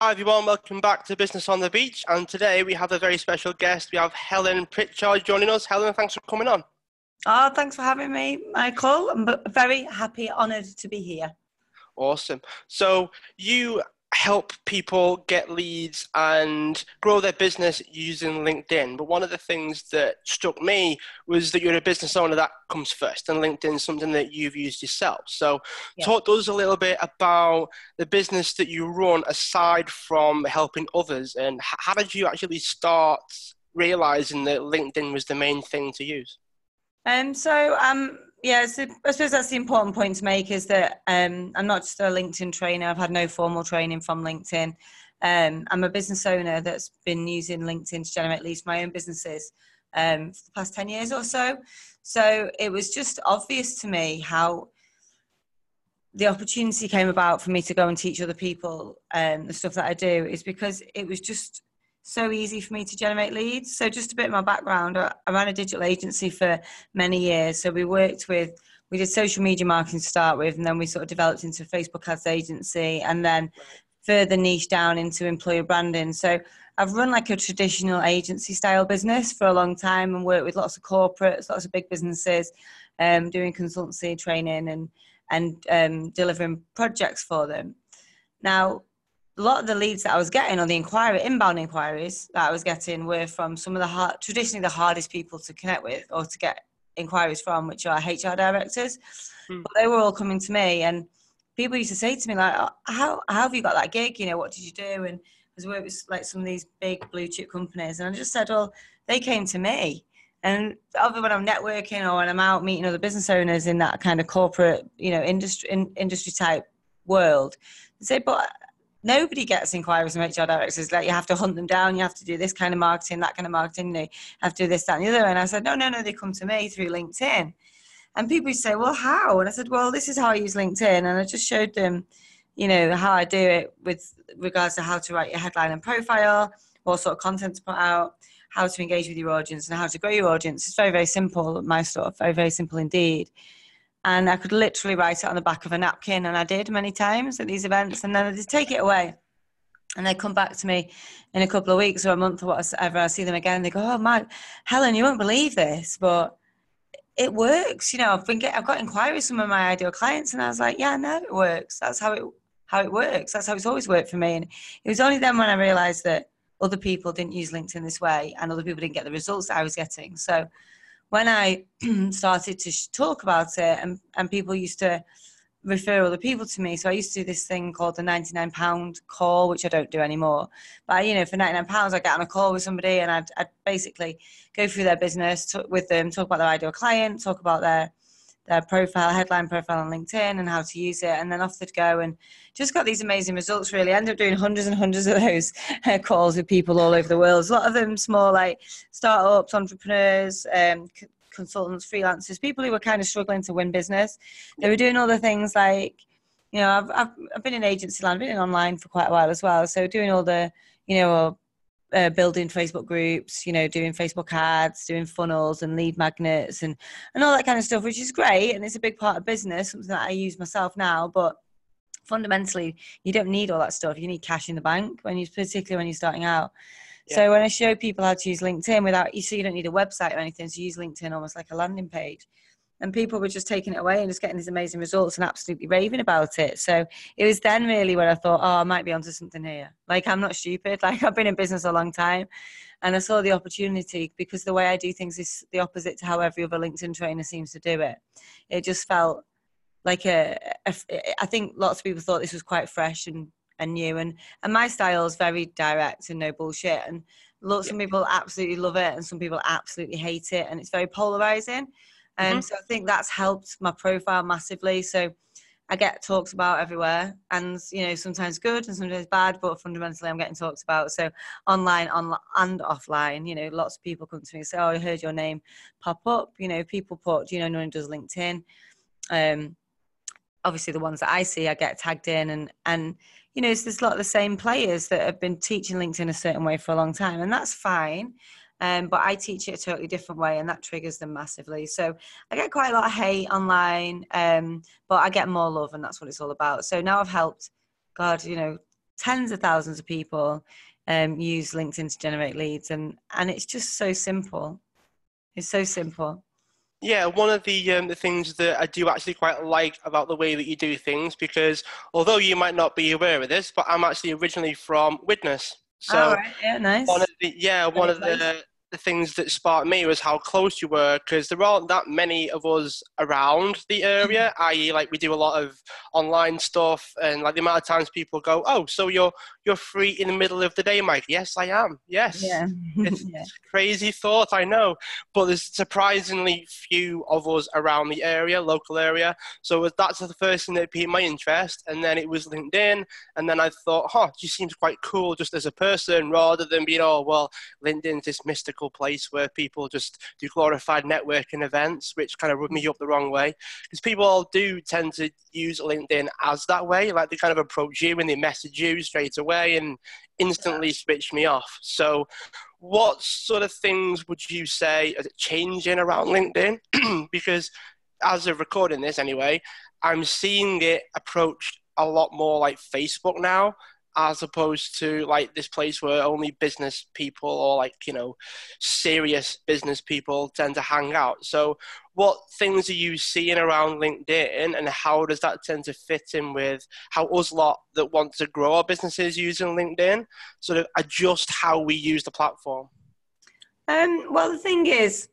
Hi everyone, welcome back to Business on the Beach. And today we have a very special guest. We have Helen Pritchard joining us. Helen, thanks for coming on. Oh, thanks for having me, Michael. I'm very happy, honoured to be here. Awesome. So you help people get leads and grow their business using LinkedIn. But one of the things that struck me was that you're a business owner that comes first, and LinkedIn is something that you've used yourself. So, yeah. talk to us a little bit about the business that you run aside from helping others, and how did you actually start realizing that LinkedIn was the main thing to use? Um, so um, yeah, I suppose that's the important point to make is that um, I'm not just a LinkedIn trainer. I've had no formal training from LinkedIn. Um, I'm a business owner that's been using LinkedIn to generate leads for my own businesses um, for the past 10 years or so. So it was just obvious to me how the opportunity came about for me to go and teach other people um, the stuff that I do is because it was just so easy for me to generate leads. So just a bit of my background, I ran a digital agency for many years. So we worked with, we did social media marketing to start with, and then we sort of developed into a Facebook ads agency, and then further niche down into employer branding. So I've run like a traditional agency style business for a long time and worked with lots of corporates, lots of big businesses, um, doing consultancy training and and um, delivering projects for them. Now, a lot of the leads that I was getting or the inquiry inbound inquiries that I was getting were from some of the hard, traditionally the hardest people to connect with or to get inquiries from, which are HR directors. Mm. But they were all coming to me, and people used to say to me like, oh, "How how have you got that gig? You know, what did you do?" And because worked with like some of these big blue chip companies, and I just said, "Well, they came to me." And other when I'm networking or when I'm out meeting other business owners in that kind of corporate, you know, industry in, industry type world, they say, "But nobody gets inquiries from HR directors. Like you have to hunt them down. You have to do this kind of marketing, that kind of marketing. You have to do this, that, and the other. And I said, no, no, no. They come to me through LinkedIn. And people say, well, how? And I said, well, this is how I use LinkedIn. And I just showed them, you know, how I do it with regards to how to write your headline and profile, what sort of content to put out, how to engage with your audience, and how to grow your audience. It's very, very simple. My stuff, very, very simple indeed and I could literally write it on the back of a napkin, and I did many times at these events, and then I just take it away. And they come back to me in a couple of weeks or a month or whatever. I see them again. They go, "Oh, my Helen, you won't believe this, but it works." You know, I've been get, I've got inquiries from my ideal clients, and I was like, "Yeah, no, it works. That's how it how it works. That's how it's always worked for me." And it was only then when I realised that other people didn't use LinkedIn this way, and other people didn't get the results I was getting. So when I started to talk about it, and, and people used to refer other people to me. So I used to do this thing called the £99 call, which I don't do anymore. But, you know, for £99, I get on a call with somebody and I'd, I'd basically go through their business with them, talk about their ideal client, talk about their their profile, headline profile on LinkedIn and how to use it. And then off they'd go and just got these amazing results really. I ended up doing hundreds and hundreds of those uh, calls with people all over the world. A lot of them small like startups, entrepreneurs, um, c- consultants, freelancers, people who were kind of struggling to win business. They were doing all the things like, you know, I've, I've, I've been in agency land, I've been in online for quite a while as well. So doing all the, you know, uh, building Facebook groups, you know, doing Facebook ads, doing funnels and lead magnets and, and all that kind of stuff, which is great. And it's a big part of business, something that I use myself now. But fundamentally, you don't need all that stuff. You need cash in the bank when you, particularly when you're starting out. Yeah. So when I show people how to use LinkedIn without, you so you don't need a website or anything, so use LinkedIn almost like a landing page and people were just taking it away and just getting these amazing results and absolutely raving about it. So it was then really when I thought, oh, I might be onto something here. Like I'm not stupid. Like I've been in business a long time, and I saw the opportunity because the way I do things is the opposite to how every other LinkedIn trainer seems to do it. It just felt like a, a I think lots of people thought this was quite fresh and and new and and my style is very direct and no bullshit and lots of people absolutely love it and some people absolutely hate it and it's very polarizing and mm-hmm. so I think that's helped my profile massively. So I get talks about everywhere, and you know sometimes good and sometimes bad, but fundamentally I'm getting talked about. So online, on and offline, you know, lots of people come to me and say, "Oh, I heard your name pop up." You know, people put, you know, no one does LinkedIn. Um, obviously, the ones that I see, I get tagged in, and and you know, it's there's a lot of the same players that have been teaching LinkedIn a certain way for a long time, and that's fine. Um, but I teach it a totally different way, and that triggers them massively. So I get quite a lot of hate online, um, but I get more love, and that's what it's all about. So now I've helped, God, you know, tens of thousands of people um, use LinkedIn to generate leads, and and it's just so simple. It's so simple. Yeah, one of the um, the things that I do actually quite like about the way that you do things, because although you might not be aware of this, but I'm actually originally from Widnes. So oh, right. yeah, nice. One of the yeah, one of the the things that sparked me was how close you were because there aren't that many of us around the area mm-hmm. i.e like we do a lot of online stuff and like the amount of times people go oh so you're you're free in the middle of the day mike? Yes i am. Yes. Yeah. it's yeah. crazy thought i know. But there's surprisingly few of us around the area local area. So that's the first thing that piqued my interest and then it was linkedin and then i thought huh she seems quite cool just as a person rather than being oh well linkedin's this mystical place where people just do glorified networking events, which kind of rub me up the wrong way. Because people do tend to use LinkedIn as that way, like they kind of approach you and they message you straight away and instantly switch me off. So, what sort of things would you say is changing around LinkedIn? because as of recording this anyway, I'm seeing it approached a lot more like Facebook now as opposed to like this place where only business people or like you know serious business people tend to hang out. So what things are you seeing around linkedin and how does that tend to fit in with how us lot that want to grow our businesses using linkedin? Sort of adjust how we use the platform. Um, well the thing is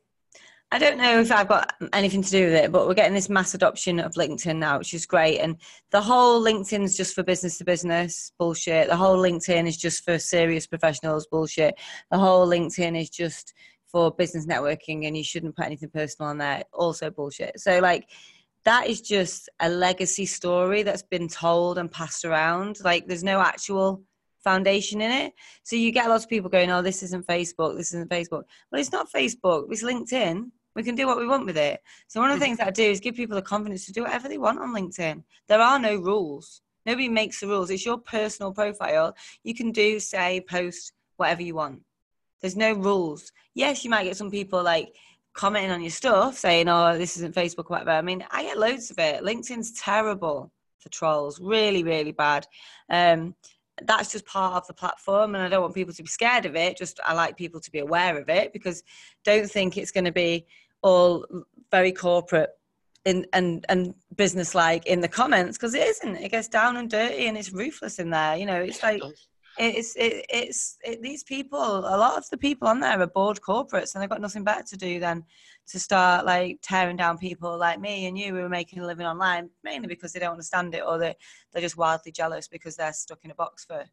I don't know if I've got anything to do with it, but we're getting this mass adoption of LinkedIn now, which is great. And the whole LinkedIn is just for business to business bullshit. The whole LinkedIn is just for serious professionals bullshit. The whole LinkedIn is just for business networking and you shouldn't put anything personal on there. Also bullshit. So like that is just a legacy story that's been told and passed around. Like there's no actual foundation in it. So you get a lot of people going, "Oh, this isn't Facebook. This isn't Facebook." Well, it's not Facebook. It's LinkedIn. We can do what we want with it. So one of the things that I do is give people the confidence to do whatever they want on LinkedIn. There are no rules. Nobody makes the rules. It's your personal profile. You can do, say, post whatever you want. There's no rules. Yes, you might get some people like commenting on your stuff saying, oh, this isn't Facebook, whatever. I mean, I get loads of it. LinkedIn's terrible for trolls, really, really bad. Um, that's just part of the platform and i don't want people to be scared of it just i like people to be aware of it because don't think it's going to be all very corporate in and and business like in the comments because it isn't. It gets down and dirty and it's ruthless in there you know it's like it's it, it's it, these people a lot of the people on there are bored corporates and they've got nothing better to do than to start like tearing down people like me and you who are making a living online mainly because they don't understand it or they they're just wildly jealous because they're stuck in a box for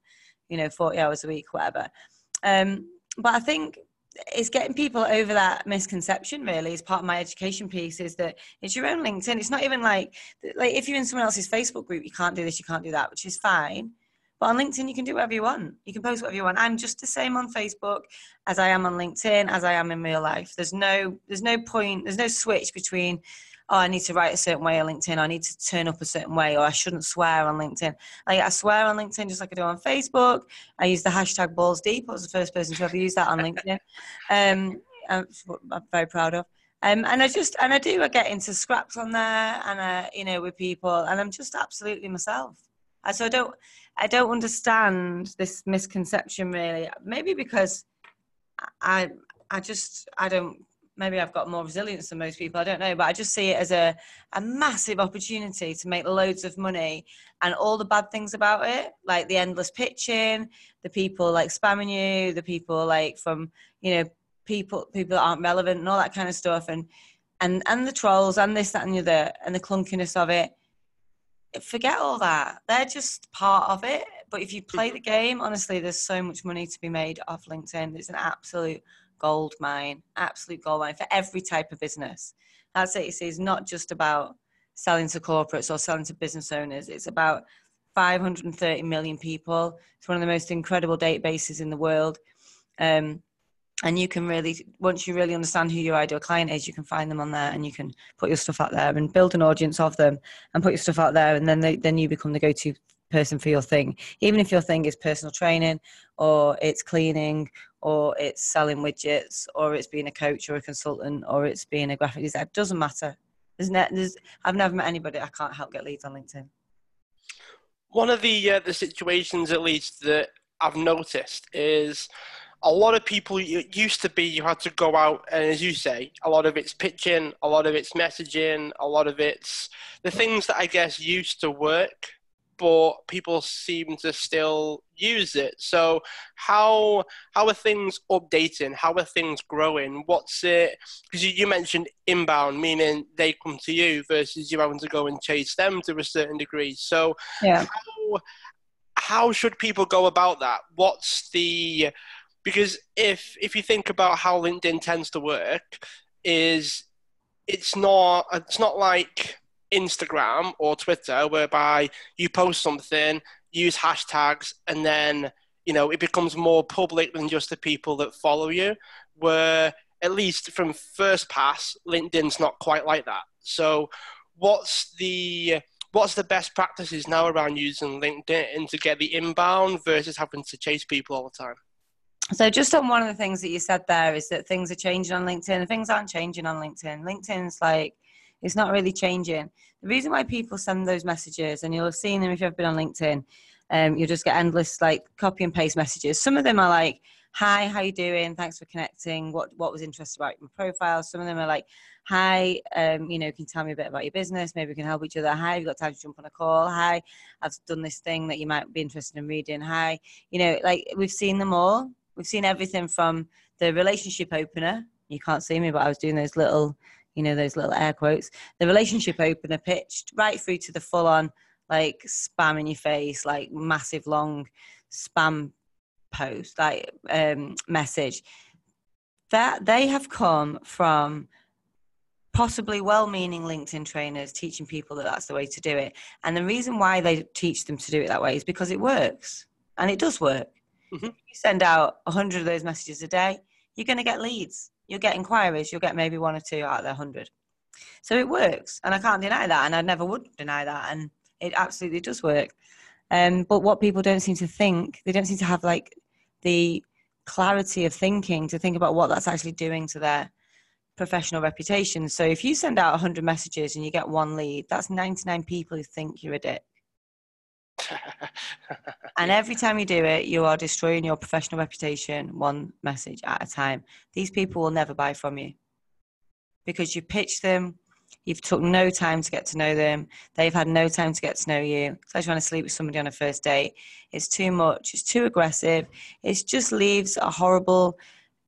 you know 40 hours a week whatever. Um but i think it's getting people over that misconception really is part of my education piece is that it's your own linkedin. It's not even like like if you're in someone else's facebook group you can't do this you can't do that which is fine but on linkedin you can do whatever you want you can post whatever you want i'm just the same on facebook as i am on linkedin as i am in real life there's no there's no point there's no switch between oh, I need to write a certain way on LinkedIn, I need to turn up a certain way, or I shouldn't swear on LinkedIn. Like I swear on LinkedIn just like I do on Facebook. I use the hashtag balls deep. I was the first person to ever use that on LinkedIn. Um, I'm, I'm very proud of. Um, and I just and I do I get into scraps on there and I, you know with people and I'm just absolutely myself. So I don't I don't understand this misconception really. Maybe because I I just I don't maybe I've got more resilience than most people. I don't know, but I just see it as a, a massive opportunity to make loads of money and all the bad things about it, like the endless pitching, the people like spamming you, the people like from, you know, people people that aren't relevant and all that kind of stuff and and and the trolls and this, that and the other and the clunkiness of it. Forget all that. They're just part of it. But if you play the game, honestly, there's so much money to be made off LinkedIn. It's an absolute gold mine, absolute gold mine for every type of business. That's it. It's not just about selling to corporates or selling to business owners. It's about 530 million people. It's one of the most incredible databases in the world. Um, and you can really, once you really understand who your ideal client is, you can find them on there and you can put your stuff out there and build an audience of them and put your stuff out there. And then they, then you become the go-to person for your thing. Even if your thing is personal training or it's cleaning or it's selling widgets or it's being a coach or a consultant or it's being a graphic designer, it doesn't matter. There's, ne- there's, I've never met anybody I can't help get leads on LinkedIn. One of the uh, the situations, at least that I've noticed, is a lot of people. It used to be you had to go out, and as you say, a lot of it's pitching, a lot of it's messaging, a lot of it's the things that I guess used to work but people seem to still use it. So how how are things updating? How are things growing? What's it? Because you, you mentioned inbound, meaning they come to you versus you having to go and chase them to a certain degree. So yeah. how how should people go about that? What's the because if if you think about how LinkedIn tends to work, is it's not it's not like Instagram or Twitter, whereby you post something, use hashtags, and then you know it becomes more public than just the people that follow you. Where at least from first pass, LinkedIn's not quite like that. So, what's the what's the best practices now around using LinkedIn to get the inbound versus having to chase people all the time? So, just on one of the things that you said there is that things are changing on LinkedIn. Things aren't changing on LinkedIn. LinkedIn's like it's not really changing. The reason why people send those messages, and you'll have seen them if you've been on LinkedIn, um, you'll just get endless like copy and paste messages. Some of them are like, "Hi, how you doing? Thanks for connecting. What what was interesting about your profile?" Some of them are like, "Hi, um, you know, can you tell me a bit about your business? Maybe we can help each other. Hi, have you got time to jump on a call? Hi, I've done this thing that you might be interested in reading. Hi, you know, like we've seen them all. We've seen everything from the relationship opener. You can't see me, but I was doing those little you know those little air quotes the relationship opener pitched right through to the full on like spam in your face like massive long spam post like um message that they have come from possibly well-meaning linkedin trainers teaching people that that's the way to do it and the reason why they teach them to do it that way is because it works and it does work mm-hmm. you send out 100 of those messages a day you're going to get leads you'll get inquiries, you'll get maybe one or two out of the hundred. So it works, and I can't deny that, and I never would deny that, and it absolutely does work. Um, but what people don't seem to think, they don't seem to have like the clarity of thinking to think about what that's actually doing to their professional reputation. So if you send out 100 messages and you get one lead, that's 99 people who think you're a dick. and every time you do it, you are destroying your professional reputation one message at a time. These people will never buy from you because you pitch them, you've took no time to get to know them, they've had no time to get to know you. It's like trying to sleep with somebody on a first date. It's too much, it's too aggressive, it just leaves a horrible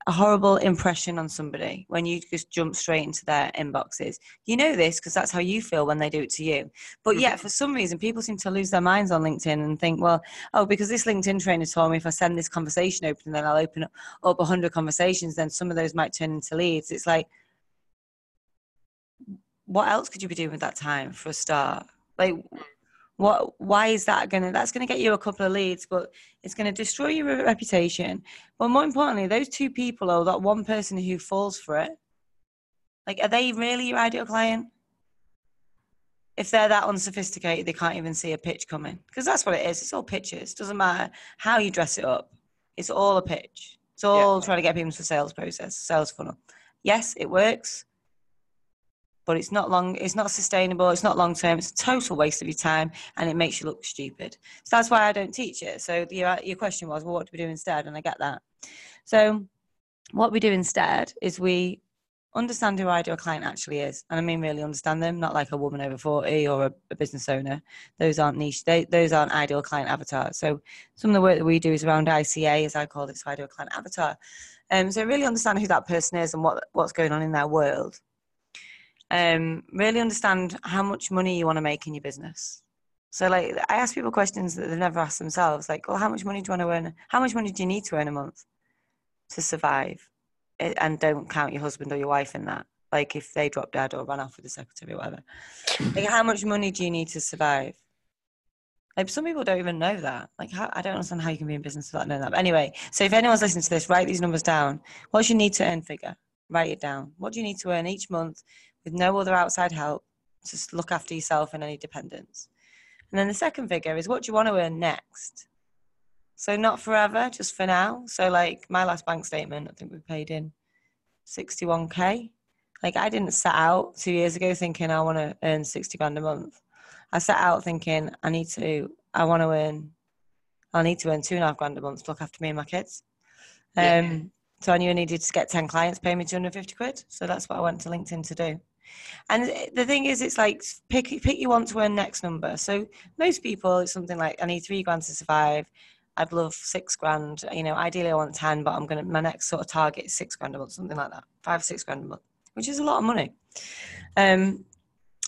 a horrible impression on somebody when you just jump straight into their inboxes. You know this because that's how you feel when they do it to you. But yet, mm-hmm. for some reason, people seem to lose their minds on LinkedIn and think, well, oh, because this LinkedIn trainer told me if I send this conversation open, then I'll open up, up 100 conversations, then some of those might turn into leads. It's like, what else could you be doing with that time for a start? Like, what why is that gonna that's gonna get you a couple of leads but it's gonna destroy your reputation. But more importantly those two people or that one person who falls for it like are they really your ideal client? If they're that unsophisticated they can't even see a pitch coming. Because that's what it is. It's all pitches. Doesn't matter how you dress it up. It's all a pitch. It's all yeah. trying to get people to sales process. Sales funnel. Yes it works but it's not long it's not sustainable it's not long term it's a total waste of your time and it makes you look stupid. So that's why i don't teach it. So your, your question was well what do we do instead? And i get that. So what we do instead is we understand who our ideal client actually is. And i mean really understand them not like a woman over 40 or a, a business owner. Those aren't niche they, those aren't ideal client avatars. So some of the work that we do is around ica as i call it so ideal client avatar. Um, so really understand who that person is and what, what's going on in their world um, really understand how much money you want to make in your business. So, like, I ask people questions that they've never asked themselves, like, "Well, how much money do you want to earn? How much money do you need to earn a month to survive?" And don't count your husband or your wife in that. Like, if they drop dead or run off with the secretary or whatever, like, how much money do you need to survive? Like, some people don't even know that. Like, how, I don't understand how you can be in business without knowing that. But anyway, so if anyone's listening to this, write these numbers down. What's your need to earn figure? Write it down. What do you need to earn each month with no other outside help. Just look after yourself and any dependents. And then the second figure is what do you want to earn next? So not forever, just for now. So like my last bank statement, I think we paid in 61k. Like I didn't set out two years ago thinking I want to earn 60 grand a month. I set out thinking I need to I want to earn, I need to earn two and a half grand a month to look after me and my kids. Um, Yeah. So I knew I needed to get 10 clients, pay me 250 quid. So that's what I went to LinkedIn to do. And the thing is, it's like pick pick you want to earn next number. So most people, it's something like I need three grand to survive. I'd love six grand. You know, ideally I want ten, but I'm gonna my next sort of target is six grand a month, something like that, five six grand a month, which is a lot of money. Um,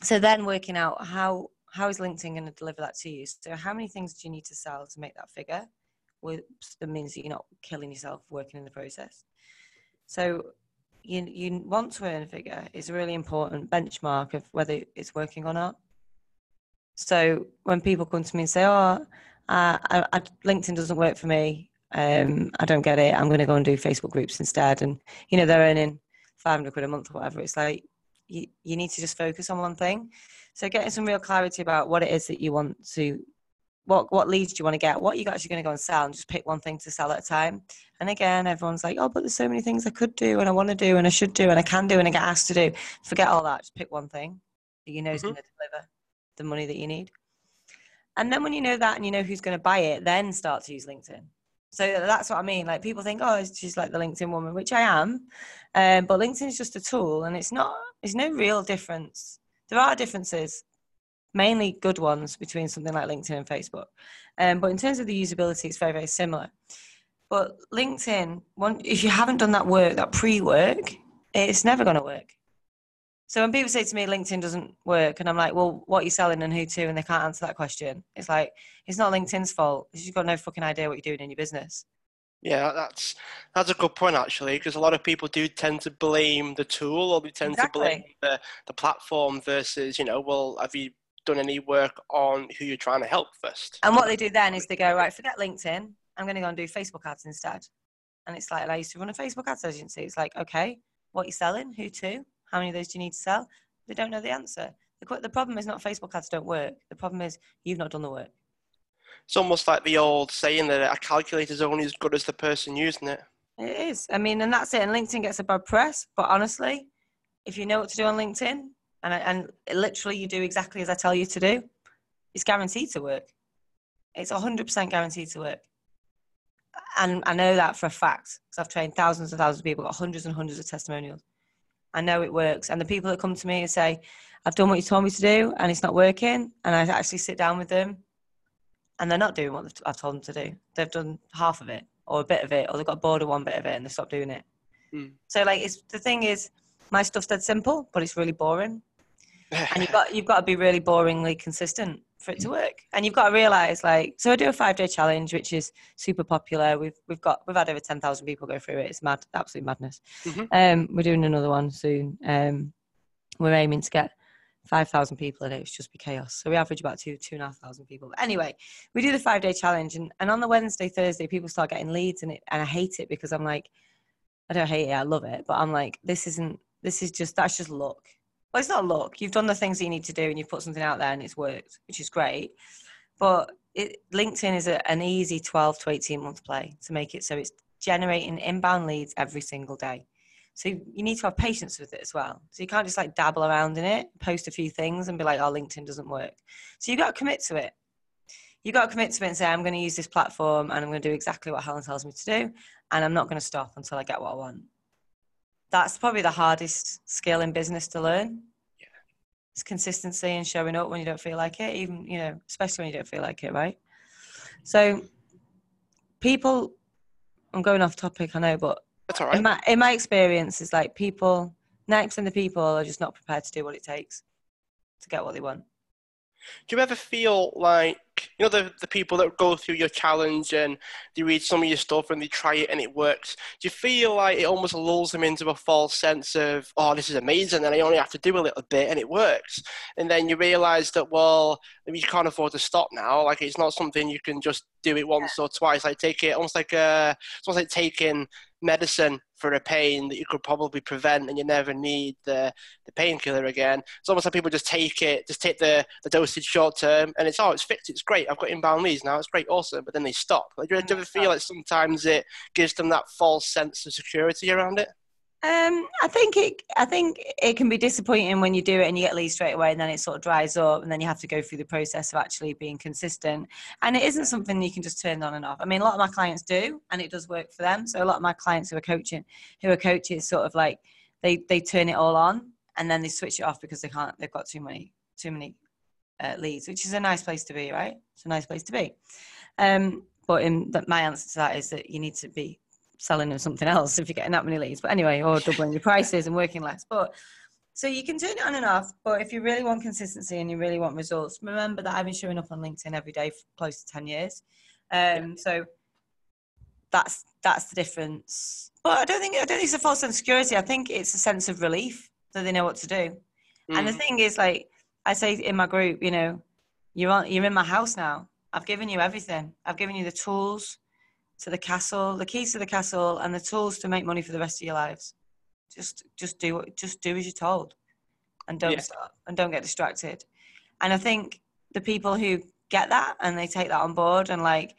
so then working out how how is LinkedIn going to deliver that to you? So how many things do you need to sell to make that figure? Which that means that you're not killing yourself working in the process. So you you want to earn a figure is a really important benchmark of whether it's working or not. So when people come to me and say, "Oh, uh, I, I, LinkedIn doesn't work for me. Um, I don't get it. I'm going to go and do Facebook groups instead," and you know they're earning 500 quid a month or whatever. It's like you, you need to just focus on one thing. So getting some real clarity about what it is that you want to what what leads do you want to get? What are you're actually going to go and sell? And just pick one thing to sell at a time. And again everyone's like oh but there's so many things i could do and i want to do and i should do and i can do and i get asked to do. Forget all that. Just pick one thing that you know is Mhm. going to deliver the money that you need. And then when you know that and you know who's going to buy it then start to use linkedin. So that's what i mean. Like people think oh she's like the linkedin woman which i am. Um, but linkedin is just a tool and it's not there's no real difference. There are differences mainly good ones between something like LinkedIn and Facebook. Um, but in terms of the usability, it's very, very similar. But LinkedIn, one, if you haven't done that work, that pre work, it's never going to work. So when people say to me, LinkedIn doesn't work, and I'm like, well, what are you selling and who to? And they can't answer that question. It's like, it's not LinkedIn's fault. You've got no fucking idea what you're doing in your business. Yeah, that's that's a good point actually, because a lot of people do tend to blame the tool or they tend to blame the, the platform versus, you know, well, have you done any work on who you're trying to help first? And what they do then is they go, right, forget LinkedIn. I'm going to go and do Facebook ads instead. And it's like, I used to run a Facebook ads agency. It's like, okay, what are you selling? Who to? How many of those do you need to sell? They don't know the answer. The, the problem is not Facebook ads don't work. The problem is you've not done the work. It's almost like the old saying that a calculator's only as good as the person using it. It is. I mean, and that's it. And LinkedIn gets a bad press. But honestly, if you know what to do on LinkedIn and, and literally you do exactly as I tell you to do, it's guaranteed to work. It's 100% guaranteed to work. And I know that for a fact because I've trained thousands and thousands of people, got hundreds and hundreds of testimonials. I know it works. And the people that come to me and say, I've done what you told me to do and it's not working, and I actually sit down with them and they're not doing what I've told them to do. They've done half of it or a bit of it, or they've got bored of one bit of it and they stopped doing it. Hmm. So, like, it's the thing is, my stuff's dead simple, but it's really boring and you've got you've got to be really boringly consistent for it to work. And you've got to realize, like, so I do a five day challenge, which is super popular. We've we've got we've had over ten thousand people go through it. It's mad, absolute madness. Mhm. Um, we're doing another one soon. Um, we're aiming to get five thousand people in it. It's just be chaos. So we average about two two and a half thousand people. But anyway, we do the five day challenge, and and on the Wednesday Thursday, people start getting leads, and it and I hate it because I'm like, I don't hate it, I love it, but I'm like, this isn't. This is just that's just luck. Well, it's not luck. You've done the things that you need to do, and you've put something out there, and it's worked, which is great. But it, LinkedIn is a, an easy 12 to 18 month play to make it so it's generating inbound leads every single day. So you need to have patience with it as well. So you can't just like dabble around in it, post a few things, and be like, "Oh, LinkedIn doesn't work." So you've got to commit to it. You've got to commit to it and say, "I'm going to use this platform, and I'm going to do exactly what Helen tells me to do, and I'm not going to stop until I get what I want." That's probably the hardest skill in business to learn. Yeah. It's consistency and showing up when you don't feel like it, even you know, especially when you don't feel like it, right? So, people, I'm going off topic, I know, but That's all right. in my in my experience, it's like people, percent of the people are just not prepared to do what it takes to get what they want. Do you ever feel like you know the the people that go through your challenge and they read some of your stuff and they try it and it works? Do you feel like it almost lulls them into a false sense of oh this is amazing and I only have to do a little bit and it works, and then you realise that well you can't afford to stop now. Like it's not something you can just do it once or twice. Like take it almost like a it's almost like taking medicine for a pain that you could probably prevent and you never need the, the painkiller again. It's almost like people just take it, just take the, the dosage short term and it's, oh, it's fixed, it's great, I've got inbound leads now, it's great, awesome, but then they stop. Like, do you And do they you ever mm, feel like sometimes it gives them that false sense of security around it? Um, I think it. I think it can be disappointing when you do it and you get leads straight away, and then it sort of dries up, and then you have to go through the process of actually being consistent. And it isn't something you can just turn on and off. I mean, a lot of my clients do, and it does work for them. So a lot of my clients who are coaching, who are coaches, sort of like they they turn it all on, and then they switch it off because they can't. They've got too many too many uh, leads, which is a nice place to be, right? It's a nice place to be. Um, but in the, my answer to that is that you need to be selling them something else if you're getting that many leads. But anyway, or doubling your prices and working less. But so you can turn it on and off. But if you really want consistency and you really want results, remember that I've been showing up on LinkedIn every day for close to 10 years. Um, so that's that's the difference. But I don't think I don't think it's a false sense of security. I think it's a sense of relief that they know what to do. Mm. And the mm. thing is, like I say in my group, you know, you're on, you're in my house now. I've given you everything. I've given you the tools to the castle, the keys to the castle, and the tools to make money for the rest of your lives. Just, just do what, just do as you're told, and don't yeah. stop, and don't get distracted. And I think the people who get that and they take that on board and like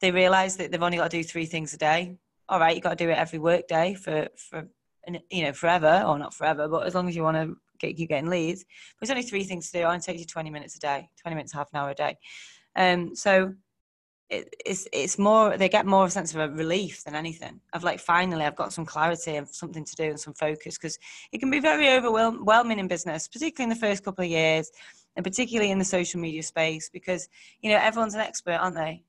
they realize that they've only got to do three things a day. All right, you've got to do it every work day for for you know forever or not forever, but as long as you want to get you getting leads. But it's only three things to do. It only takes you 20 minutes a day, 20 minutes, half an hour a day. Um, so it, it's it's more they get more of a sense of a relief than anything of like finally I've got some clarity and something to do and some focus because it can be very overwhelming in business, particularly in the first couple of years, and particularly in the social media space because you know everyone's an expert, aren't they?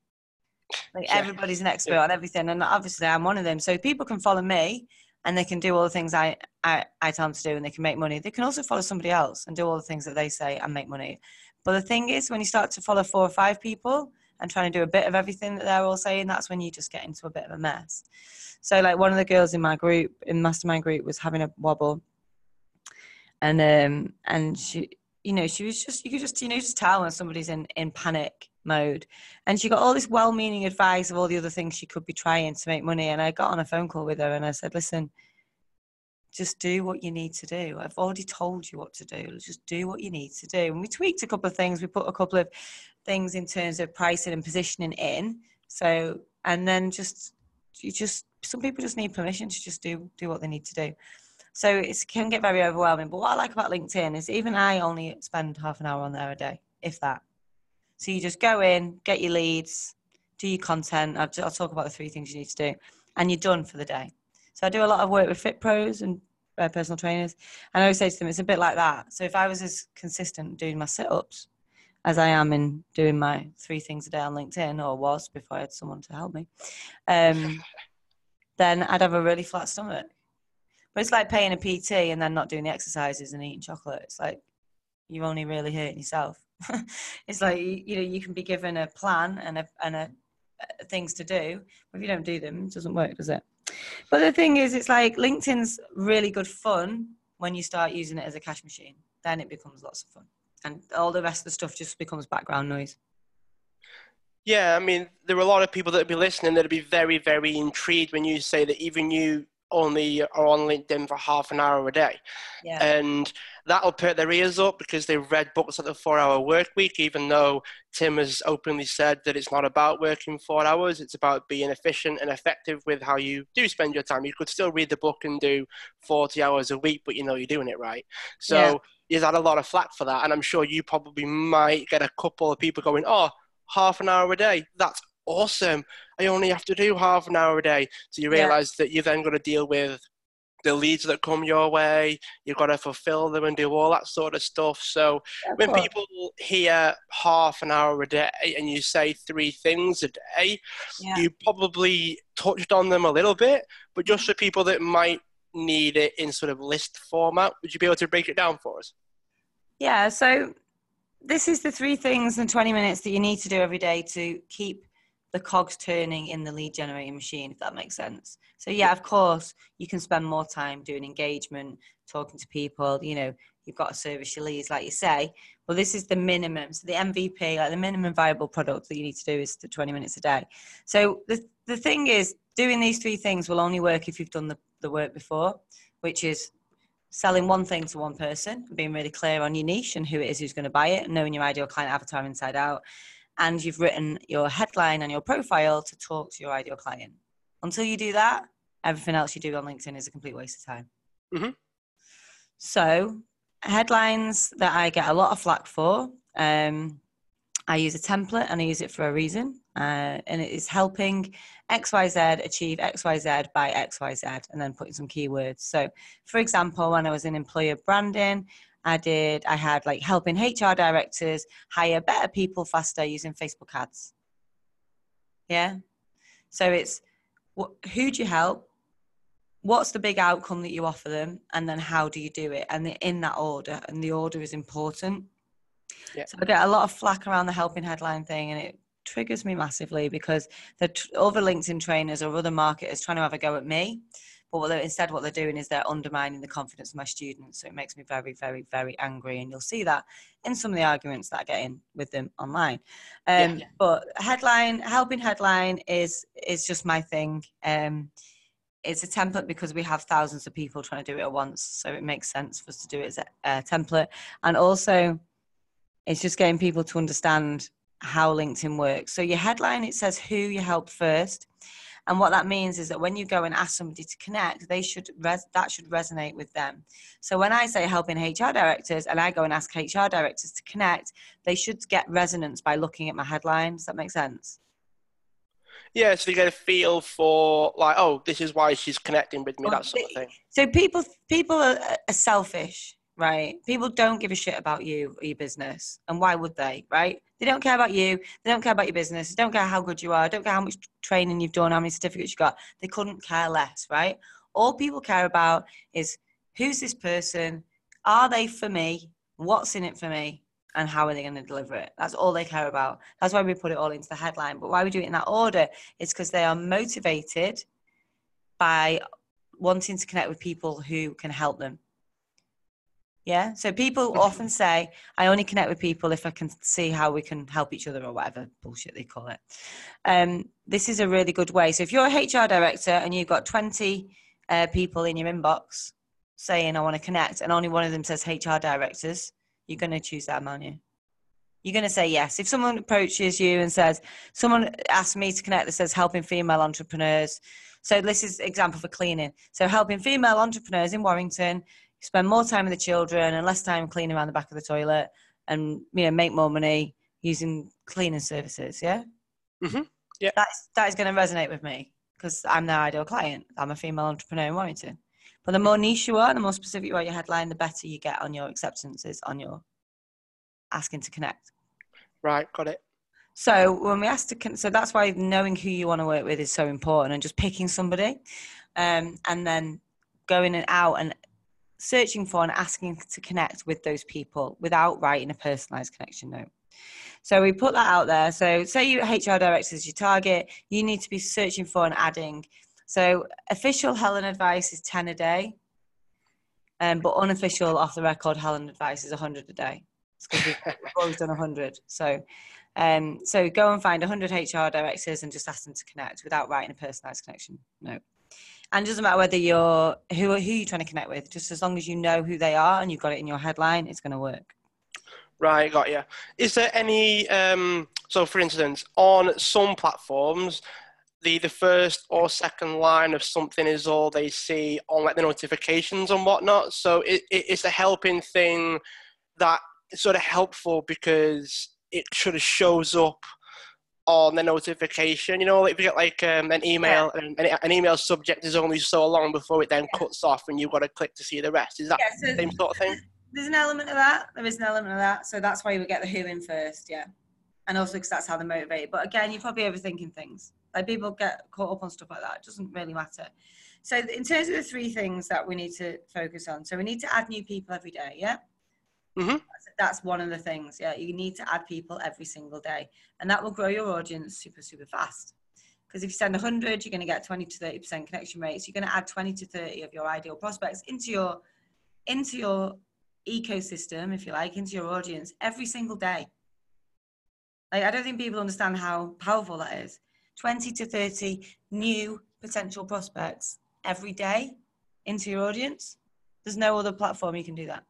Like yeah. everybody's an expert yeah. on everything, and obviously I'm one of them. So people can follow me and they can do all the things I, I, I tell them to do and they can make money. They can also follow somebody else and do all the things that they say and make money. But the thing is, when you start to follow four or five people and trying to do a bit of everything that they're all saying, that's when you just get into a bit of a mess. So, like, one of the girls in my group, in mastermind group, was having a wobble, and um, and she, you know, she was just you could just you know just tell when somebody's in in panic mode, and she got all this well-meaning advice of all the other things she could be trying to make money. And I got on a phone call with her, and I said, listen just do what you need to do. I've already told you what to do. Just do what you need to do. And we tweaked a couple of things. We put a couple of things in terms of pricing and positioning in. So, and then just, you just, some people just need permission to just do, do what they need to do. So it can get very overwhelming. But what I like about LinkedIn is even I only spend half an hour on there a day, if that. So you just go in, get your leads, do your content. I'll, I'll talk about the three things you need to do, and you're done for the day. So I do a lot of work with fit pros and uh, personal trainers, and I always say to them, it's a bit like that. So if I was as consistent doing my sit ups as I am in doing my three things a day on LinkedIn, or was before I had someone to help me, um, then I'd have a really flat stomach. But it's like paying a PT and then not doing the exercises and eating chocolate. It's like you're only really hurting yourself. it's like you know you can be given a plan and a and a, a things to do, but if you don't do them, it doesn't work, does it? But the thing is, it's like LinkedIn's really good fun when you start using it as a cash machine. Then it becomes lots of fun. And all the rest of the stuff just becomes background noise. Yeah, I mean, there are a lot of people that will be listening that will be very, very intrigued when you say that even you only are on LinkedIn for half an hour a day. Yeah. And that'll put their ears up because they've read books like the four hour work week, even though Tim has openly said that it's not about working four hours, it's about being efficient and effective with how you do spend your time. You could still read the book and do 40 hours a week, but you know you're doing it right. So yeah. He's had a lot of flack for that. And I'm sure you probably might get a couple of people going, oh, half an hour a day, that's awesome. I only have to do half an hour a day. So you realize yeah. that you're then going to deal with the leads that come your way. You've got to fulfill them and do all that sort of stuff. So yeah, when course. people hear half an hour a day and you say three things a day, yeah. you probably touched on them a little bit, but just mm-hmm. for people that might need it in sort of list format, would you be able to break it down for us? Yeah. So this is the three things in 20 minutes that you need to do every day to keep the cogs turning in the lead generating machine, if that makes sense. So yeah, of course, you can spend more time doing engagement, talking to people, you know, you've got to service your leads, like you say. Well, this is the minimum. So the MVP, like the minimum viable product that you need to do is the 20 minutes a day. So the, the thing is, doing these three things will only work if you've done the, the work before, which is selling one thing to one person, being really clear on your niche and who it is who's going to buy it, knowing your ideal client avatar inside out, and you've written your headline and your profile to talk to your ideal client. Until you do that, everything else you do on LinkedIn is a complete waste of time. Mm-hmm. So, headlines that I get a lot of flack for, um, I use a template and I use it for a reason. Uh, and it is helping XYZ achieve XYZ by XYZ and then putting some keywords. So, for example, when I was in employer branding, I did, I had like helping HR directors hire better people faster using Facebook ads. Yeah. So it's who do you help? What's the big outcome that you offer them? And then how do you do it? And in that order. And the order is important. Yeah. So I get a lot of flack around the helping headline thing, and it triggers me massively because the other LinkedIn trainers or other marketers trying to have a go at me but what instead, what they're doing is they're undermining the confidence of my students. So it makes me very, very, very angry. And you'll see that in some of the arguments that I get in with them online. Um, yeah. But headline, helping headline is is just my thing. Um, it's a template because we have thousands of people trying to do it at once. So it makes sense for us to do it as a, a template. And also, it's just getting people to understand how LinkedIn works. So your headline, it says who you help first. And what that means is that when you go and ask somebody to connect, they should res- that should resonate with them. So when I say helping HR directors and I go and ask HR directors to connect, they should get resonance by looking at my headline. Does that make sense? Yeah, so you get a feel for like, oh, this is why she's connecting with me, well, that sort of thing. So people people are, are selfish right? People don't give a shit about you or your business. And why would they, right? They don't care about you. They don't care about your business. They don't care how good you are. They don't care how much training you've done, how many certificates you got. They couldn't care less, right? All people care about is who's this person? Are they for me? What's in it for me? And how are they going to deliver it? That's all they care about. That's why we put it all into the headline. But why we do it in that order is because they are motivated by wanting to connect with people who can help them yeah. So people often say, I only connect with people if I can see how we can help each other or whatever bullshit they call it. Um, this is a really good way. So if you're a HR director and you've got 20 uh, people in your inbox saying, I want to connect, and only one of them says HR directors, you're going to choose that, aren't you? You're going to say yes. If someone approaches you and says, someone asked me to connect that says helping female entrepreneurs. So this is example for cleaning. So helping female entrepreneurs in Warrington spend more time with the children and less time cleaning around the back of the toilet and you know make more money using cleaning services yeah? Mm-hmm. yeah. That's that is going to resonate with me because i'm the ideal client. I'm a female entrepreneur in warrington. But the more niche you are the more specific you are your headline the better you get on your acceptances on your asking to connect. Right got it. So when we ask to so that's why knowing who you want to work with is so important and just picking somebody um, and then going and out and searching for and asking to connect with those people without writing a personalized connection note. So we put that out there. So say you HR director is your target, you need to be searching for and adding. So official Helen advice is 10 a day. Um, but unofficial off the record Helen advice is 100 a day. It's because we've always done 100. So um, so go and find 100 HR directors and just ask them to connect without writing a personalized connection note. And it doesn't matter whether you're who who you're trying to connect with, just as long as you know who they are and you've got it in your headline, it's going to work. Right, got you. Is there any um, so for instance, on some platforms, the the first or second line of something is all they see on like the notifications and whatnot. So it, it it's a helping thing that sort of helpful because it sort of shows up on the notification. You know, like if you get like um, an email yeah. and an email subject is only so long before it then cuts off and you've got to click to see the rest. Is that yeah, so the same sort of thing? There's an element of that. There is an element of that. So that's why you would get the who in first, yeah. And also because that's how they're motivated. But again, you're probably overthinking things. Like people get caught up on stuff like that. It doesn't really matter. So in terms of the three things that we need to focus on, so we need to add new people every day, yeah. Mm-hmm. That's, one of the things. Yeah, you need to add people every single day, and that will grow your audience super super fast. Because if you send 100, you're going to get 20 to 30 percent connection rates. You're going to add 20 to 30 of your ideal prospects into your into your ecosystem, if you like, into your audience every single day. Like, I don't think people understand how powerful that is. 20 to 30 new potential prospects every day into your audience. There's no other platform you can do that.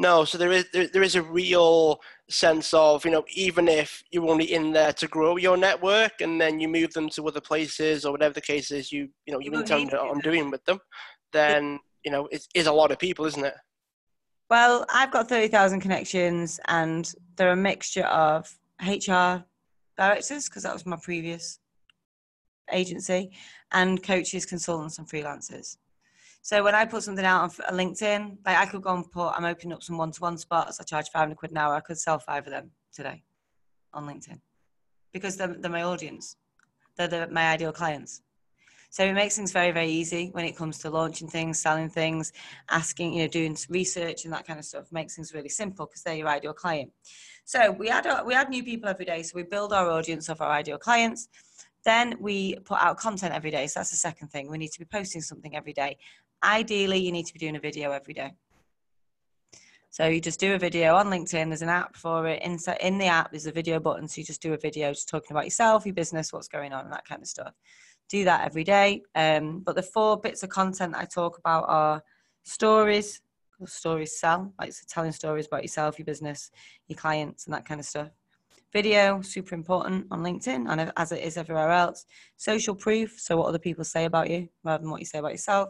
No, so there is there, there is a real sense of you know even if you're only in there to grow your network and then you move them to other places or whatever the case is you you know you intend on doing with them, then you know it is a lot of people, isn't it? Well, I've got thirty thousand connections, and they're a mixture of HR directors because that was my previous agency, and coaches, consultants, and freelancers. So when I put something out on uh, LinkedIn, like I could go and put, I'm opening up some one-to-one spots. I charge 500 quid an hour. I could sell five of them today on LinkedIn because they're, they're my audience. They're the, my ideal clients. So it makes things very, very easy when it comes to launching things, selling things, asking, you know, doing research and that kind of stuff. It makes things really simple because they're your ideal client. So we add we add new people every day. So we build our audience of our ideal clients. Then we put out content every day. So that's the second thing. We need to be posting something every day. Ideally, you need to be doing a video every day. So you just do a video on LinkedIn. There's an app for it. In, in the app, there's a video button. So you just do a video just talking about yourself, your business, what's going on, and that kind of stuff. Do that every day. Um, but the four bits of content I talk about are stories. Stories sell, like so telling stories about yourself, your business, your clients, and that kind of stuff. Video, super important on LinkedIn, and as it is everywhere else. Social proof, so what other people say about you rather than what you say about yourself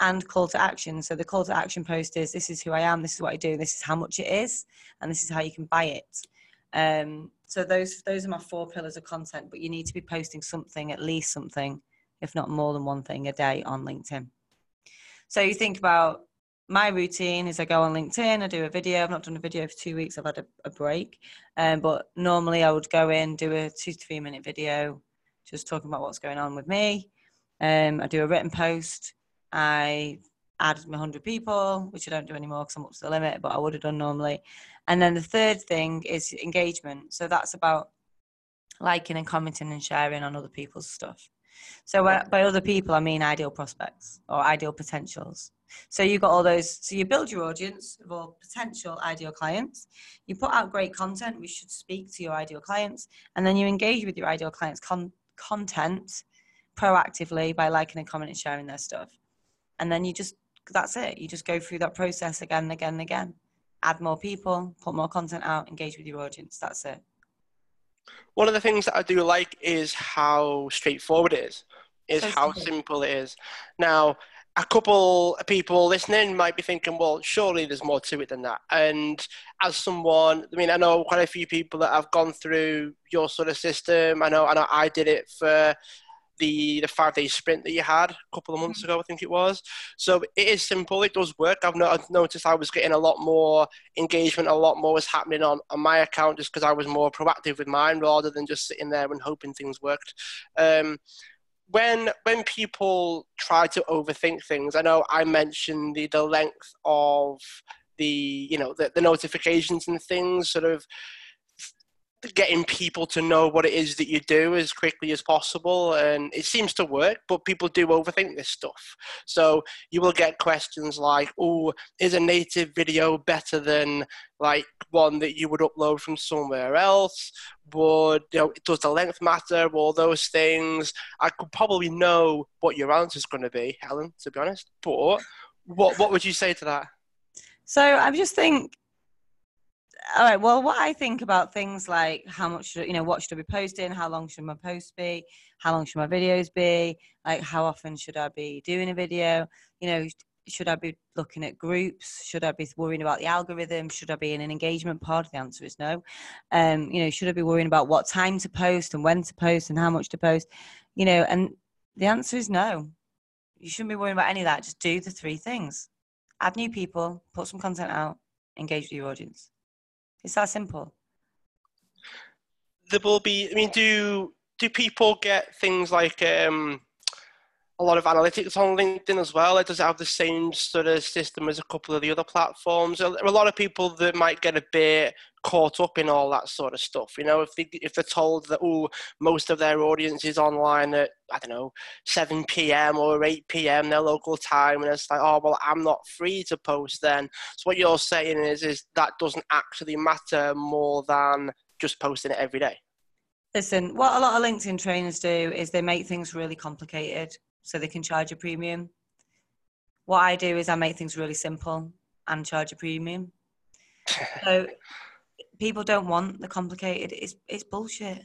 and call to action. So the call to action post is this is who I am, this is what I do, this is how much it is, and this is how you can buy it. Um, so those those are my four pillars of content, but you need to be posting something, at least something, if not more than one thing a day on LinkedIn. So you think about my routine is I go on LinkedIn, I do a video. I've not done a video for two weeks. I've had a, a break, um, but normally I would go in, do a two to three minute video, just talking about what's going on with me. Um, I do a written post, I added my 100 people, which I don't do anymore because I'm up to the limit, but I would have done normally. And then the third thing is engagement. So that's about liking and commenting and sharing on other people's stuff. So by other people, I mean ideal prospects or ideal potentials. So you got all those. So you build your audience of all potential ideal clients. You put out great content, which should speak to your ideal clients, and then you engage with your ideal clients' con- content proactively by liking and commenting and sharing their stuff and then you just that's it you just go through that process again and again and again add more people put more content out engage with your audience that's it one of the things that i do like is how straightforward it is is so how simple. simple it is now a couple of people listening might be thinking, well, surely there's more to it than that. And as someone, I mean, I know quite a few people that have gone through your sort of system. I know, I know, I did it for the the five day sprint that you had a couple of months mm. ago, I think it was. So it is simple. It does work. I've, noticed I was getting a lot more engagement. A lot more was happening on, on my account just because I was more proactive with mine rather than just sitting there and hoping things worked. Um, when when people try to overthink things, I know I mentioned the the length of the you know the, the notifications and things sort of getting people to know what it is that you do as quickly as possible and it seems to work but people do overthink this stuff. So you will get questions like oh is a native video better than like one that you would upload from somewhere else? Would you know does the length matter? All those things. I could probably know what your answer is going to be helen to be honest but what what would you say to that? So i just think all right. Well, what I think about things like how much should you know what should I be posting, how long should my post be, how long should my videos be, like how often should I be doing a video, you know, should I be looking at groups? Should I be worrying about the algorithm? Should I be in an engagement pod? The answer is no. Um, you know, should I be worrying about what time to post and when to post and how much to post? You know, and the answer is no. You shouldn't be worrying about any of that. Just do the three things: add new people, put some content out, engage with your audience. It's that simple. There will be. I mean, do do people get things like um, a lot of analytics on LinkedIn as well? It does have the same sort of system as a couple of the other platforms? There are a lot of people that might get a bit caught up in all that sort of stuff. You know, if they if they're told that oh, most of their audience is online at I don't know 7 p.m. or 8 p.m. their local time, and it's like oh well, I'm not free to post then. So what you're saying is is that doesn't actually matter more than just posting it every day. Listen, what a lot of LinkedIn trainers do is they make things really complicated so they can charge a premium. What I do is I make things really simple and charge a premium so people don't want the complicated. It's it's bullshit.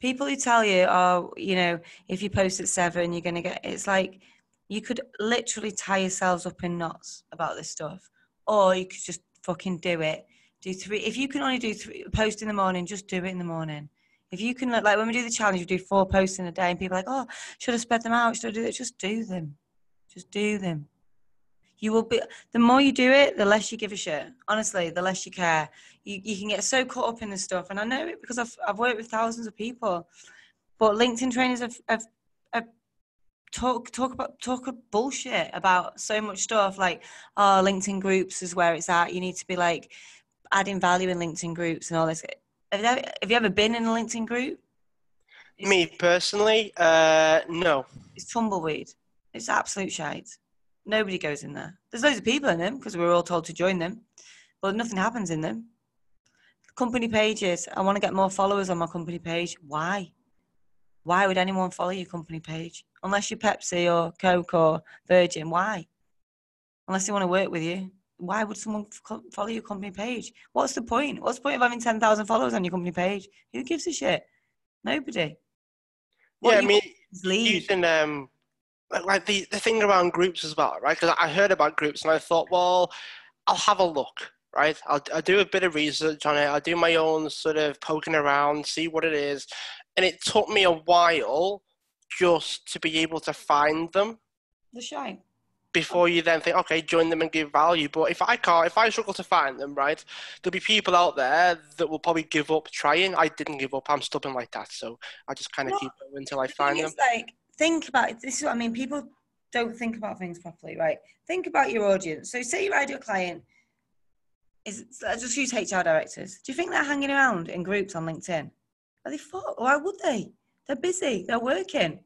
People who tell you, oh, you know, if you post at seven, you're gonna get. It's like you could literally tie yourselves up in knots about this stuff, or you could just fucking do it. Do three. If you can only do three post in the morning, just do it in the morning. If you can, like when we do the challenge, we do four posts in a day, and people are like, oh, should I spread them out? Should I do it? Just do them. Just do them. You will be. The more you do it, the less you give a shit. Honestly, the less you care. You you can get so caught up in this stuff, and I know it because I've I've worked with thousands of people. But LinkedIn trainers have, have, have talk talk about talk bullshit about so much stuff like oh linkedin groups is where it's at you need to be like adding value in linkedin groups and all this have you ever, have you ever been in a linkedin group? Me personally uh no. It's tumbleweed. It's absolute shite. Nobody goes in there. There's loads of people in them because we are all told to join them but nothing happens in them. Company pages. I want to get more followers on my company page. Why? Why would anyone follow your company page? Unless you're Pepsi or Coke or Virgin, why? Unless they want to work with you, why would someone follow your company page? What's the point? What's the point of having 10,000 followers on your company page? Who gives a shit? Nobody. What yeah, I mean, using um, like the, the thing around groups as well, right? Because I heard about groups and I thought, well, I'll have a look, right? I'll, I'll do a bit of research on it. I'll do my own sort of poking around, see what it is and it took me a while just to be able to find them. The shame. Before you then think, okay, join them and give value. But if I can't, if I struggle to find them, right, there'll be people out there that will probably give up trying. I didn't give up. I'm stubborn like that, so I just kind of keep going until I find them. Like, think about it. This is what I mean. People don't think about things properly, right? Think about your audience. So, say your ideal client is. Let's just use HR directors. Do you think they're hanging around in groups on LinkedIn? Are they fuck? Why would they? They're busy. They're working.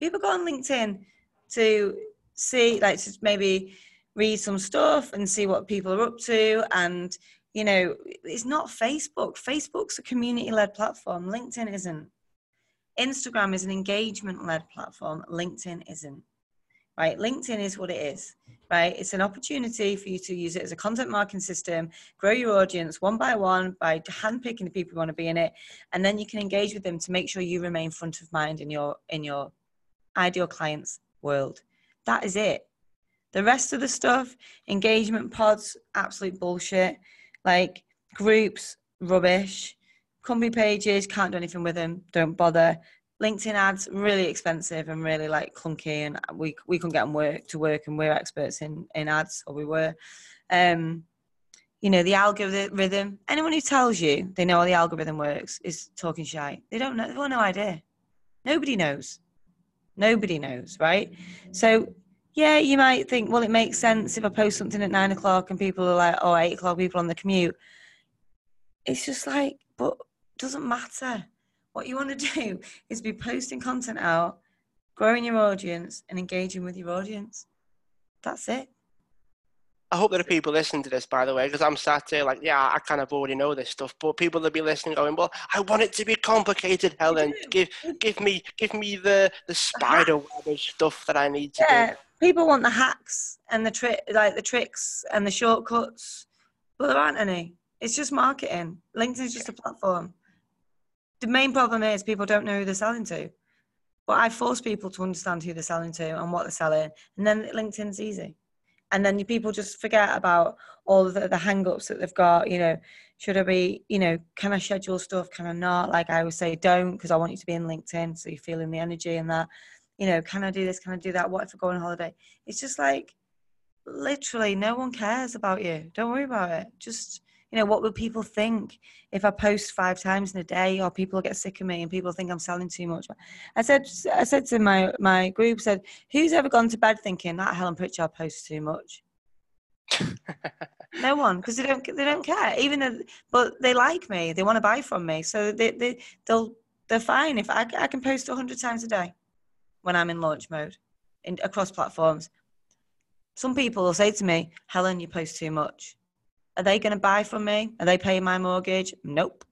People go on LinkedIn to see, like, to maybe read some stuff and see what people are up to. And, you know, it's not Facebook. Facebook's a community led platform. LinkedIn isn't. Instagram is an engagement led platform. LinkedIn isn't. Right? LinkedIn is what it is right? It's an opportunity for you to use it as a content marketing system, grow your audience one by one by handpicking the people who want to be in it, and then you can engage with them to make sure you remain front of mind in your in your ideal client's world. That is it. The rest of the stuff, engagement pods, absolute bullshit. Like groups, rubbish. Company pages, can't do anything with them, don't bother. LinkedIn ads really expensive and really like clunky, and we we couldn't get them work to work, and we're experts in in ads, or we were. Um, you know the algorithm. Anyone who tells you they know how the algorithm works is talking shy. They don't know. They've got no idea. Nobody knows. Nobody knows, right? So yeah, you might think, well, it makes sense if I post something at nine o'clock and people are like, oh, eight o'clock, people on the commute. It's just like, but doesn't matter what you want to do is be posting content out, growing your audience, and engaging with your audience. That's it. I hope there are people listening to this, by the way, because I'm sat here like, yeah, I kind of already know this stuff, but people will be listening, going, well, I want it to be complicated, Helen. Give, give me, give me the the uh-huh. spider web of stuff that I need to yeah, do. People want the hacks and the trick, like the tricks and the shortcuts, but there aren't any. It's just marketing. LinkedIn is just a platform the main problem is people don't know who they're selling to. But I force people to understand who they're selling to and what they're selling, and then LinkedIn's easy. And then people just forget about all the, the hang-ups that they've got. You know, should I be, you know, can I schedule stuff? Can I not? Like I would say, don't, because I want you to be in LinkedIn, so you're feeling the energy and that. You know, can I do this? Can I do that? What if I go on holiday? It's just like, literally, no one cares about you. Don't worry about it. Just you know, what will people think if I post five times in a day or people get sick of me and people think I'm selling too much? I said, I said to my, my group, said, who's ever gone to bed thinking that Helen Pritchard posts too much? no one, because they don't, they don't care. Even though, but they like me, they want to buy from me. So they, they, they'll, they're fine. If I, I can post hundred times a day when I'm in launch mode in, across platforms. Some people will say to me, Helen, you post too much. Are they going to buy from me? Are they paying my mortgage? Nope.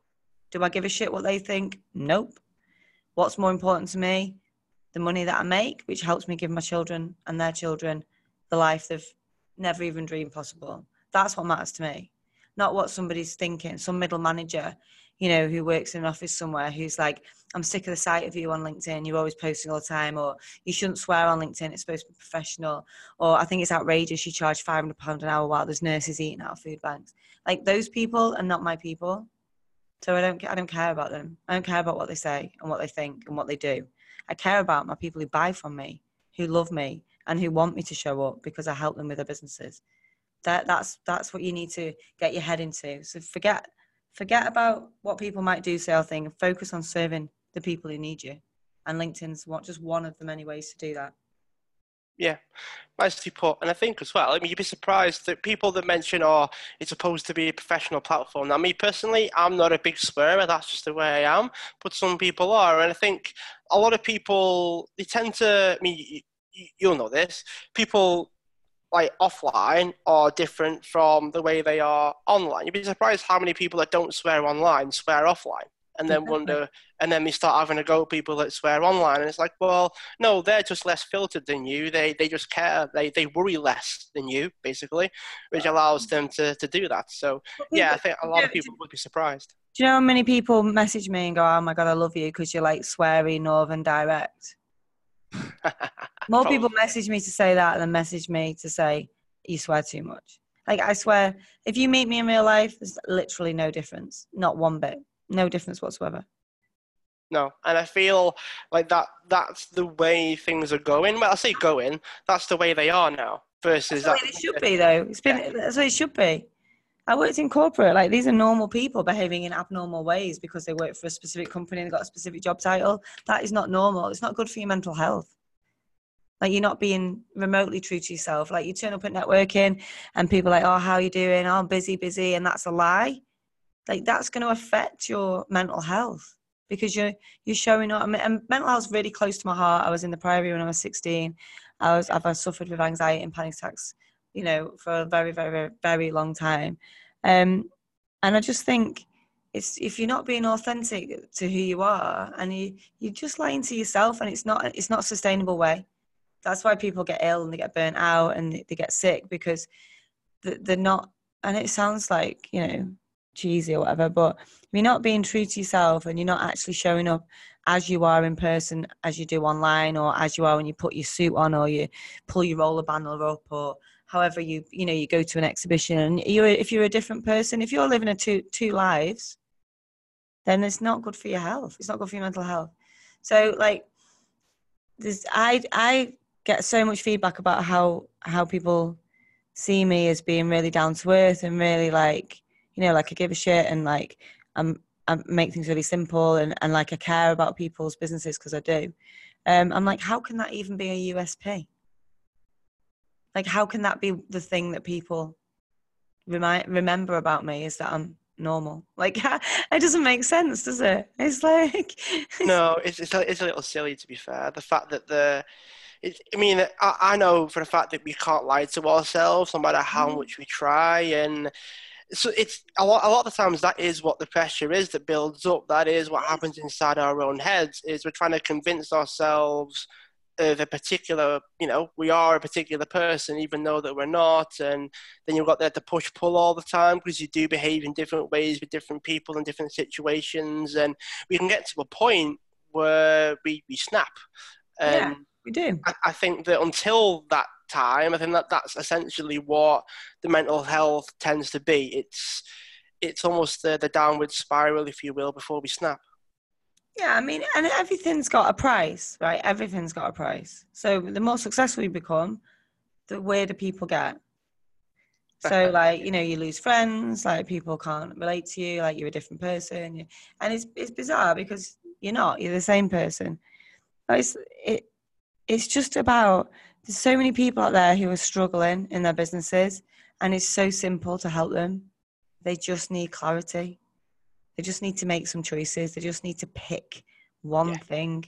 Do I give a shit what they think? Nope. What's more important to me? The money that I make, which helps me give my children and their children the life they've never even dreamed possible. That's what matters to me. not what somebody's thinking. Some middle manager, you know, who works in an office somewhere who's like, I'm sick of the sight of you on LinkedIn. You're always posting all the time, or you shouldn't swear on LinkedIn. It's supposed to be professional. Or I think it's outrageous. You charge £500 an hour while there's nurses eating out of food banks. Like those people are not my people. So I don't, I don't care about them. I don't care about what they say and what they think and what they do. I care about my people who buy from me, who love me, and who want me to show up because I help them with their businesses. That that's that's what you need to get your head into. So forget forget about what people might do, say or thing, and focus on serving the people who need you. And LinkedIn's what just one of the many ways to do that. Yeah, nicely put. And I think as well, I mean, you'd be surprised that people that mention, oh, it's supposed to be a professional platform. Now, me personally, I'm not a big swearer. That's just the way I am. But some people are. And I think a lot of people, they tend to, I mean, you'll know this, people like offline are different from the way they are online. You'd be surprised how many people that don't swear online swear offline and then wonder and then they start having a go at people that swear online and it's like well no they're just less filtered than you. They they just care. They they worry less than you basically which allows them to to do that. So yeah i think a lot of people would be surprised. Do you know how many people message me and go oh my god i love you because you're like sweary northern direct more people message me to say that than message me to say you swear too much like i swear if you meet me in real life there's literally no difference not one bit no difference whatsoever. No, and I feel like that that's the way things are going. Well, I say going, that's the way they are now. Versus that's the way it should be though. It's been yeah. that's what it should be. I worked in corporate. Like these are normal people behaving in abnormal ways because they work for a specific company and got a specific job title. That is not normal. It's not good for your mental health. Like you're not being remotely true to yourself. Like you turn up at networking and people like, oh, how are you doing? Oh, I'm busy, busy, and that's a lie like that's going to affect your mental health because you're you're showing up. And mental health's really close to my heart. I was in the Priory when I was 16. I was I've suffered with anxiety and panic attacks, you know, for a very very very, long time. Um, and I just think it's if you're not being authentic to who you are and you you're just lying to yourself and it's not it's not a sustainable way that's why people get ill and they get burnt out and they get sick because they're not and it sounds like you know cheesy or whatever, but you're not being true to yourself and you're not actually showing up as you are in person, as you do online, or as you are when you put your suit on, or you pull your roller banner up, or however you you know you go to an exhibition, and you if you're a different person, if you're living a two two lives, then it's not good for your health. It's not good for your mental health. So like, there's I I get so much feedback about how how people see me as being really down to earth and really like you know, like I give a shit and like I'm I make things really simple and, and like I care about people's businesses because I do. Um, I'm like, how can that even be a USP? Like, how can that be the thing that people remind remember about me is that I'm normal? Like, it doesn't make sense, does it? It's like no, it's it's a, it's a little silly to be fair. The fact that the I mean, I, I know for the fact that we can't lie to ourselves, no matter how mm. much we try, and so it's a lot, a lot of the times that is what the pressure is that builds up. That is what happens inside our own heads. Is we're trying to convince ourselves of a particular, you know, we are a particular person, even though that we're not. And then you've got that to push pull all the time because you do behave in different ways with different people in different situations, and we can get to a point where we we snap. yeah, um, we do. I, I think that until that time. I think that that's essentially what the mental health tends to be. It's it's almost the, the downward spiral, if you will, before we snap. Yeah, I mean, and everything's got a price, right? Everything's got a price. So the more successful you become, the weirder people get. So, like, you know, you lose friends, like people can't relate to you, like you're a different person, and it's it's bizarre because you're not. You're the same person. It's it. It's just about there's so many people out there who are struggling in their businesses, and it's so simple to help them. They just need clarity. They just need to make some choices. They just need to pick one yeah. thing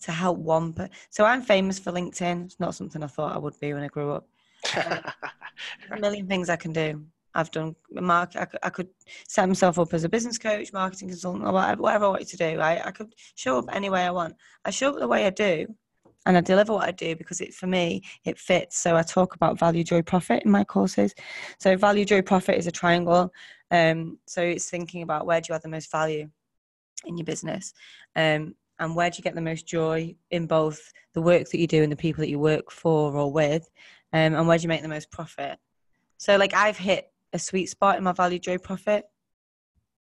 to help one. Per- so I'm famous for LinkedIn. It's not something I thought I would be when I grew up. a million things I can do. I've done mark. I could, I could set myself up as a business coach, marketing consultant, or whatever, whatever I wanted to do. Right? I could show up any way I want. I show up the way I do and I deliver what I do because it for me it fits. So I talk about value, joy, profit in my courses. So value, joy, profit is a triangle. Um, so it's thinking about where do you add the most value in your business, um, and where do you get the most joy in both the work that you do and the people that you work for or with, um, and where do you make the most profit. So like I've hit a sweet spot in my value, joy, profit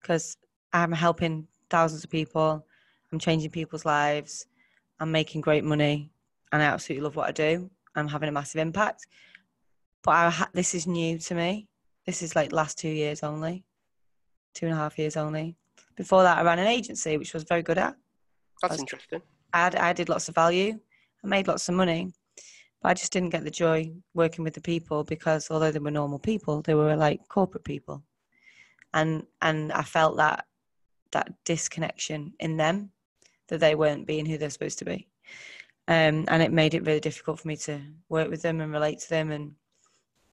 because I'm helping thousands of people. I'm changing people's lives. I'm making great money and I absolutely love what I do. I'm having a massive impact. But I ha- this is new to me. This is like last two years only, two and a half years only. Before that, I ran an agency, which I was very good at. That's was, interesting. I, had, I did lots of value. I made lots of money, but I just didn't get the joy working with the people because although they were normal people, they were like corporate people, and and I felt that that disconnection in them that they weren't being who they're supposed to be um, and it made it really difficult for me to work with them and relate to them and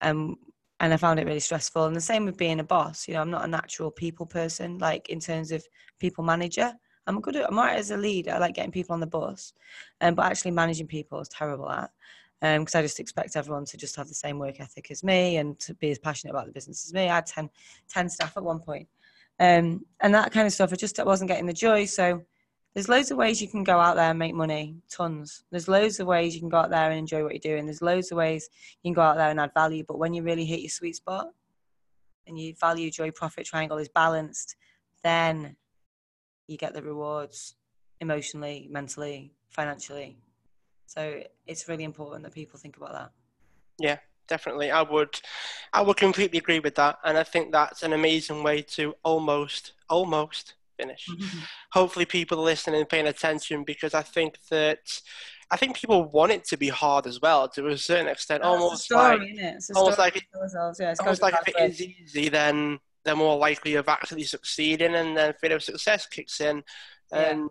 um, and I found it really stressful. And the same with being a boss. You know, I'm not a natural people person, like in terms of people manager. I'm good at, I'm right as a leader. I like getting people on the bus, um, but actually managing people is terrible at. Because um, I just expect everyone to just have the same work ethic as me and to be as passionate about the business as me. I had 10, 10 staff at one point. Um, and that kind of stuff, I just wasn't getting the joy. So there's loads of ways you can go out there and make money, tons. There's loads of ways you can go out there and enjoy what you're doing. There's loads of ways you can go out there and add value. But when you really hit your sweet spot and your value, joy, profit triangle is balanced, then you get the rewards emotionally, mentally, financially. So it's really important that people think about that. Yeah, definitely. I would, I would completely agree with that, and I think that's an amazing way to almost, almost finish. Mm-hmm. Hopefully, people are listening and paying attention because I think that I think people want it to be hard as well to a certain extent. That's almost story, like, almost like, it, yeah, almost like if it is easy, then they're more likely of actually succeeding, and then fear of success kicks in, and yeah.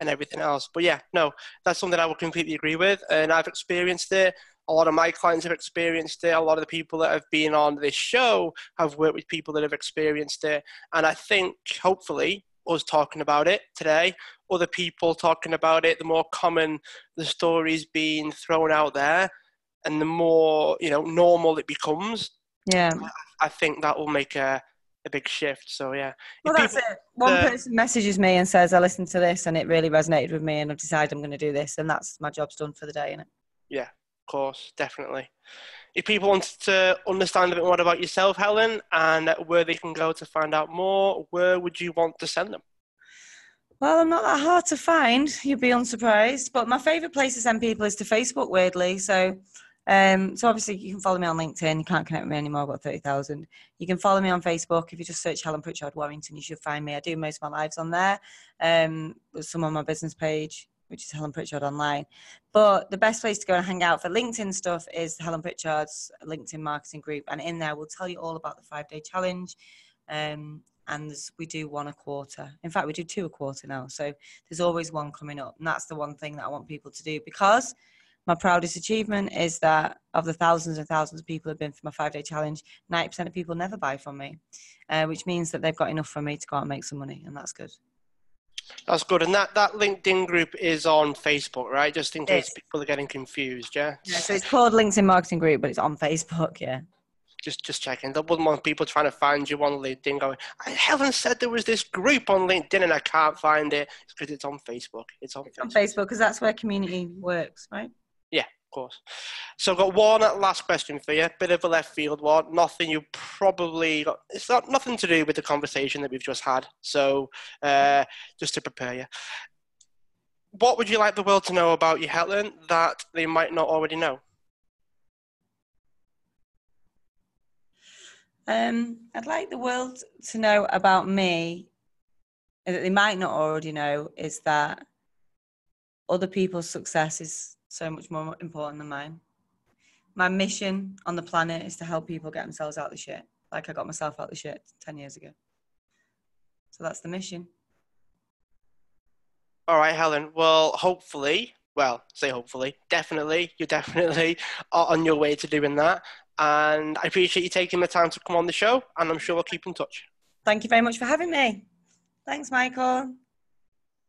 and everything else. But yeah, no, that's something I would completely agree with, and I've experienced it. A lot of my clients have experienced it. A lot of the people that have been on this show have worked with people that have experienced it, and I think hopefully us talking about it today, other people talking about it, the more common the stories being thrown out there, and the more you know normal it becomes. Yeah, I think that will make a a big shift. So yeah. Well, that's it. One person messages me and says, "I listened to this and it really resonated with me, and I've decided I'm going to do this," and that's my job's done for the day, isn't it? Yeah, of course, definitely if people wanted to understand a bit more about yourself, Helen, and where they can go to find out more, where would you want to send them? Well, I'm not that hard to find. You'd be unsurprised. But my favourite place to send people is to Facebook, weirdly. So, um, so obviously you can follow me on LinkedIn. You can't connect with me anymore. I've got thirty thousand. You can follow me on Facebook. If you just search Helen Pritchard Warrington, you should find me. I do most of my lives on there. Um, some on my business page which is Helen Pritchard online. But the best place to go and hang out for LinkedIn stuff is Helen Pritchard's LinkedIn marketing group. And in there, we'll tell you all about the five day challenge. Um, and we do one a quarter. In fact, we do two a quarter now. So there's always one coming up. And that's the one thing that I want people to do because my proudest achievement is that of the thousands and thousands of people who have been for my five day challenge, 90% of people never buy from me, uh, which means that they've got enough from me to go out and make some money. And that's good. That's good. And that, that LinkedIn group is on Facebook, right? Just in case people are getting confused, yeah? Yeah, so it's called LinkedIn Marketing Group, but it's on Facebook, yeah. Just just checking. I wouldn't want people trying to find you on LinkedIn going, I Helen said there was this group on LinkedIn and I can't find it. It's because it's on Facebook. It's on it's Facebook. on Facebook because that's where community works, right? Course. So I've got one last question for you. A bit of a left field one. Nothing you probably got. It's not nothing to do with the conversation that we've just had. So uh, just to prepare you, what would you like the world to know about you, Helen, that they might not already know? Um, I'd like the world to know about me that they might not already know is that other people's success is so much more important than mine. My mission on the planet is to help people get themselves out of the shit, like I got myself out of the shit 10 years ago. So that's the mission. All right, Helen. Well, hopefully, well, say hopefully, definitely, you're definitely on your way to doing that. And I appreciate you taking the time to come on the show, and I'm sure we'll keep in touch. Thank you very much for having me. Thanks, Michael.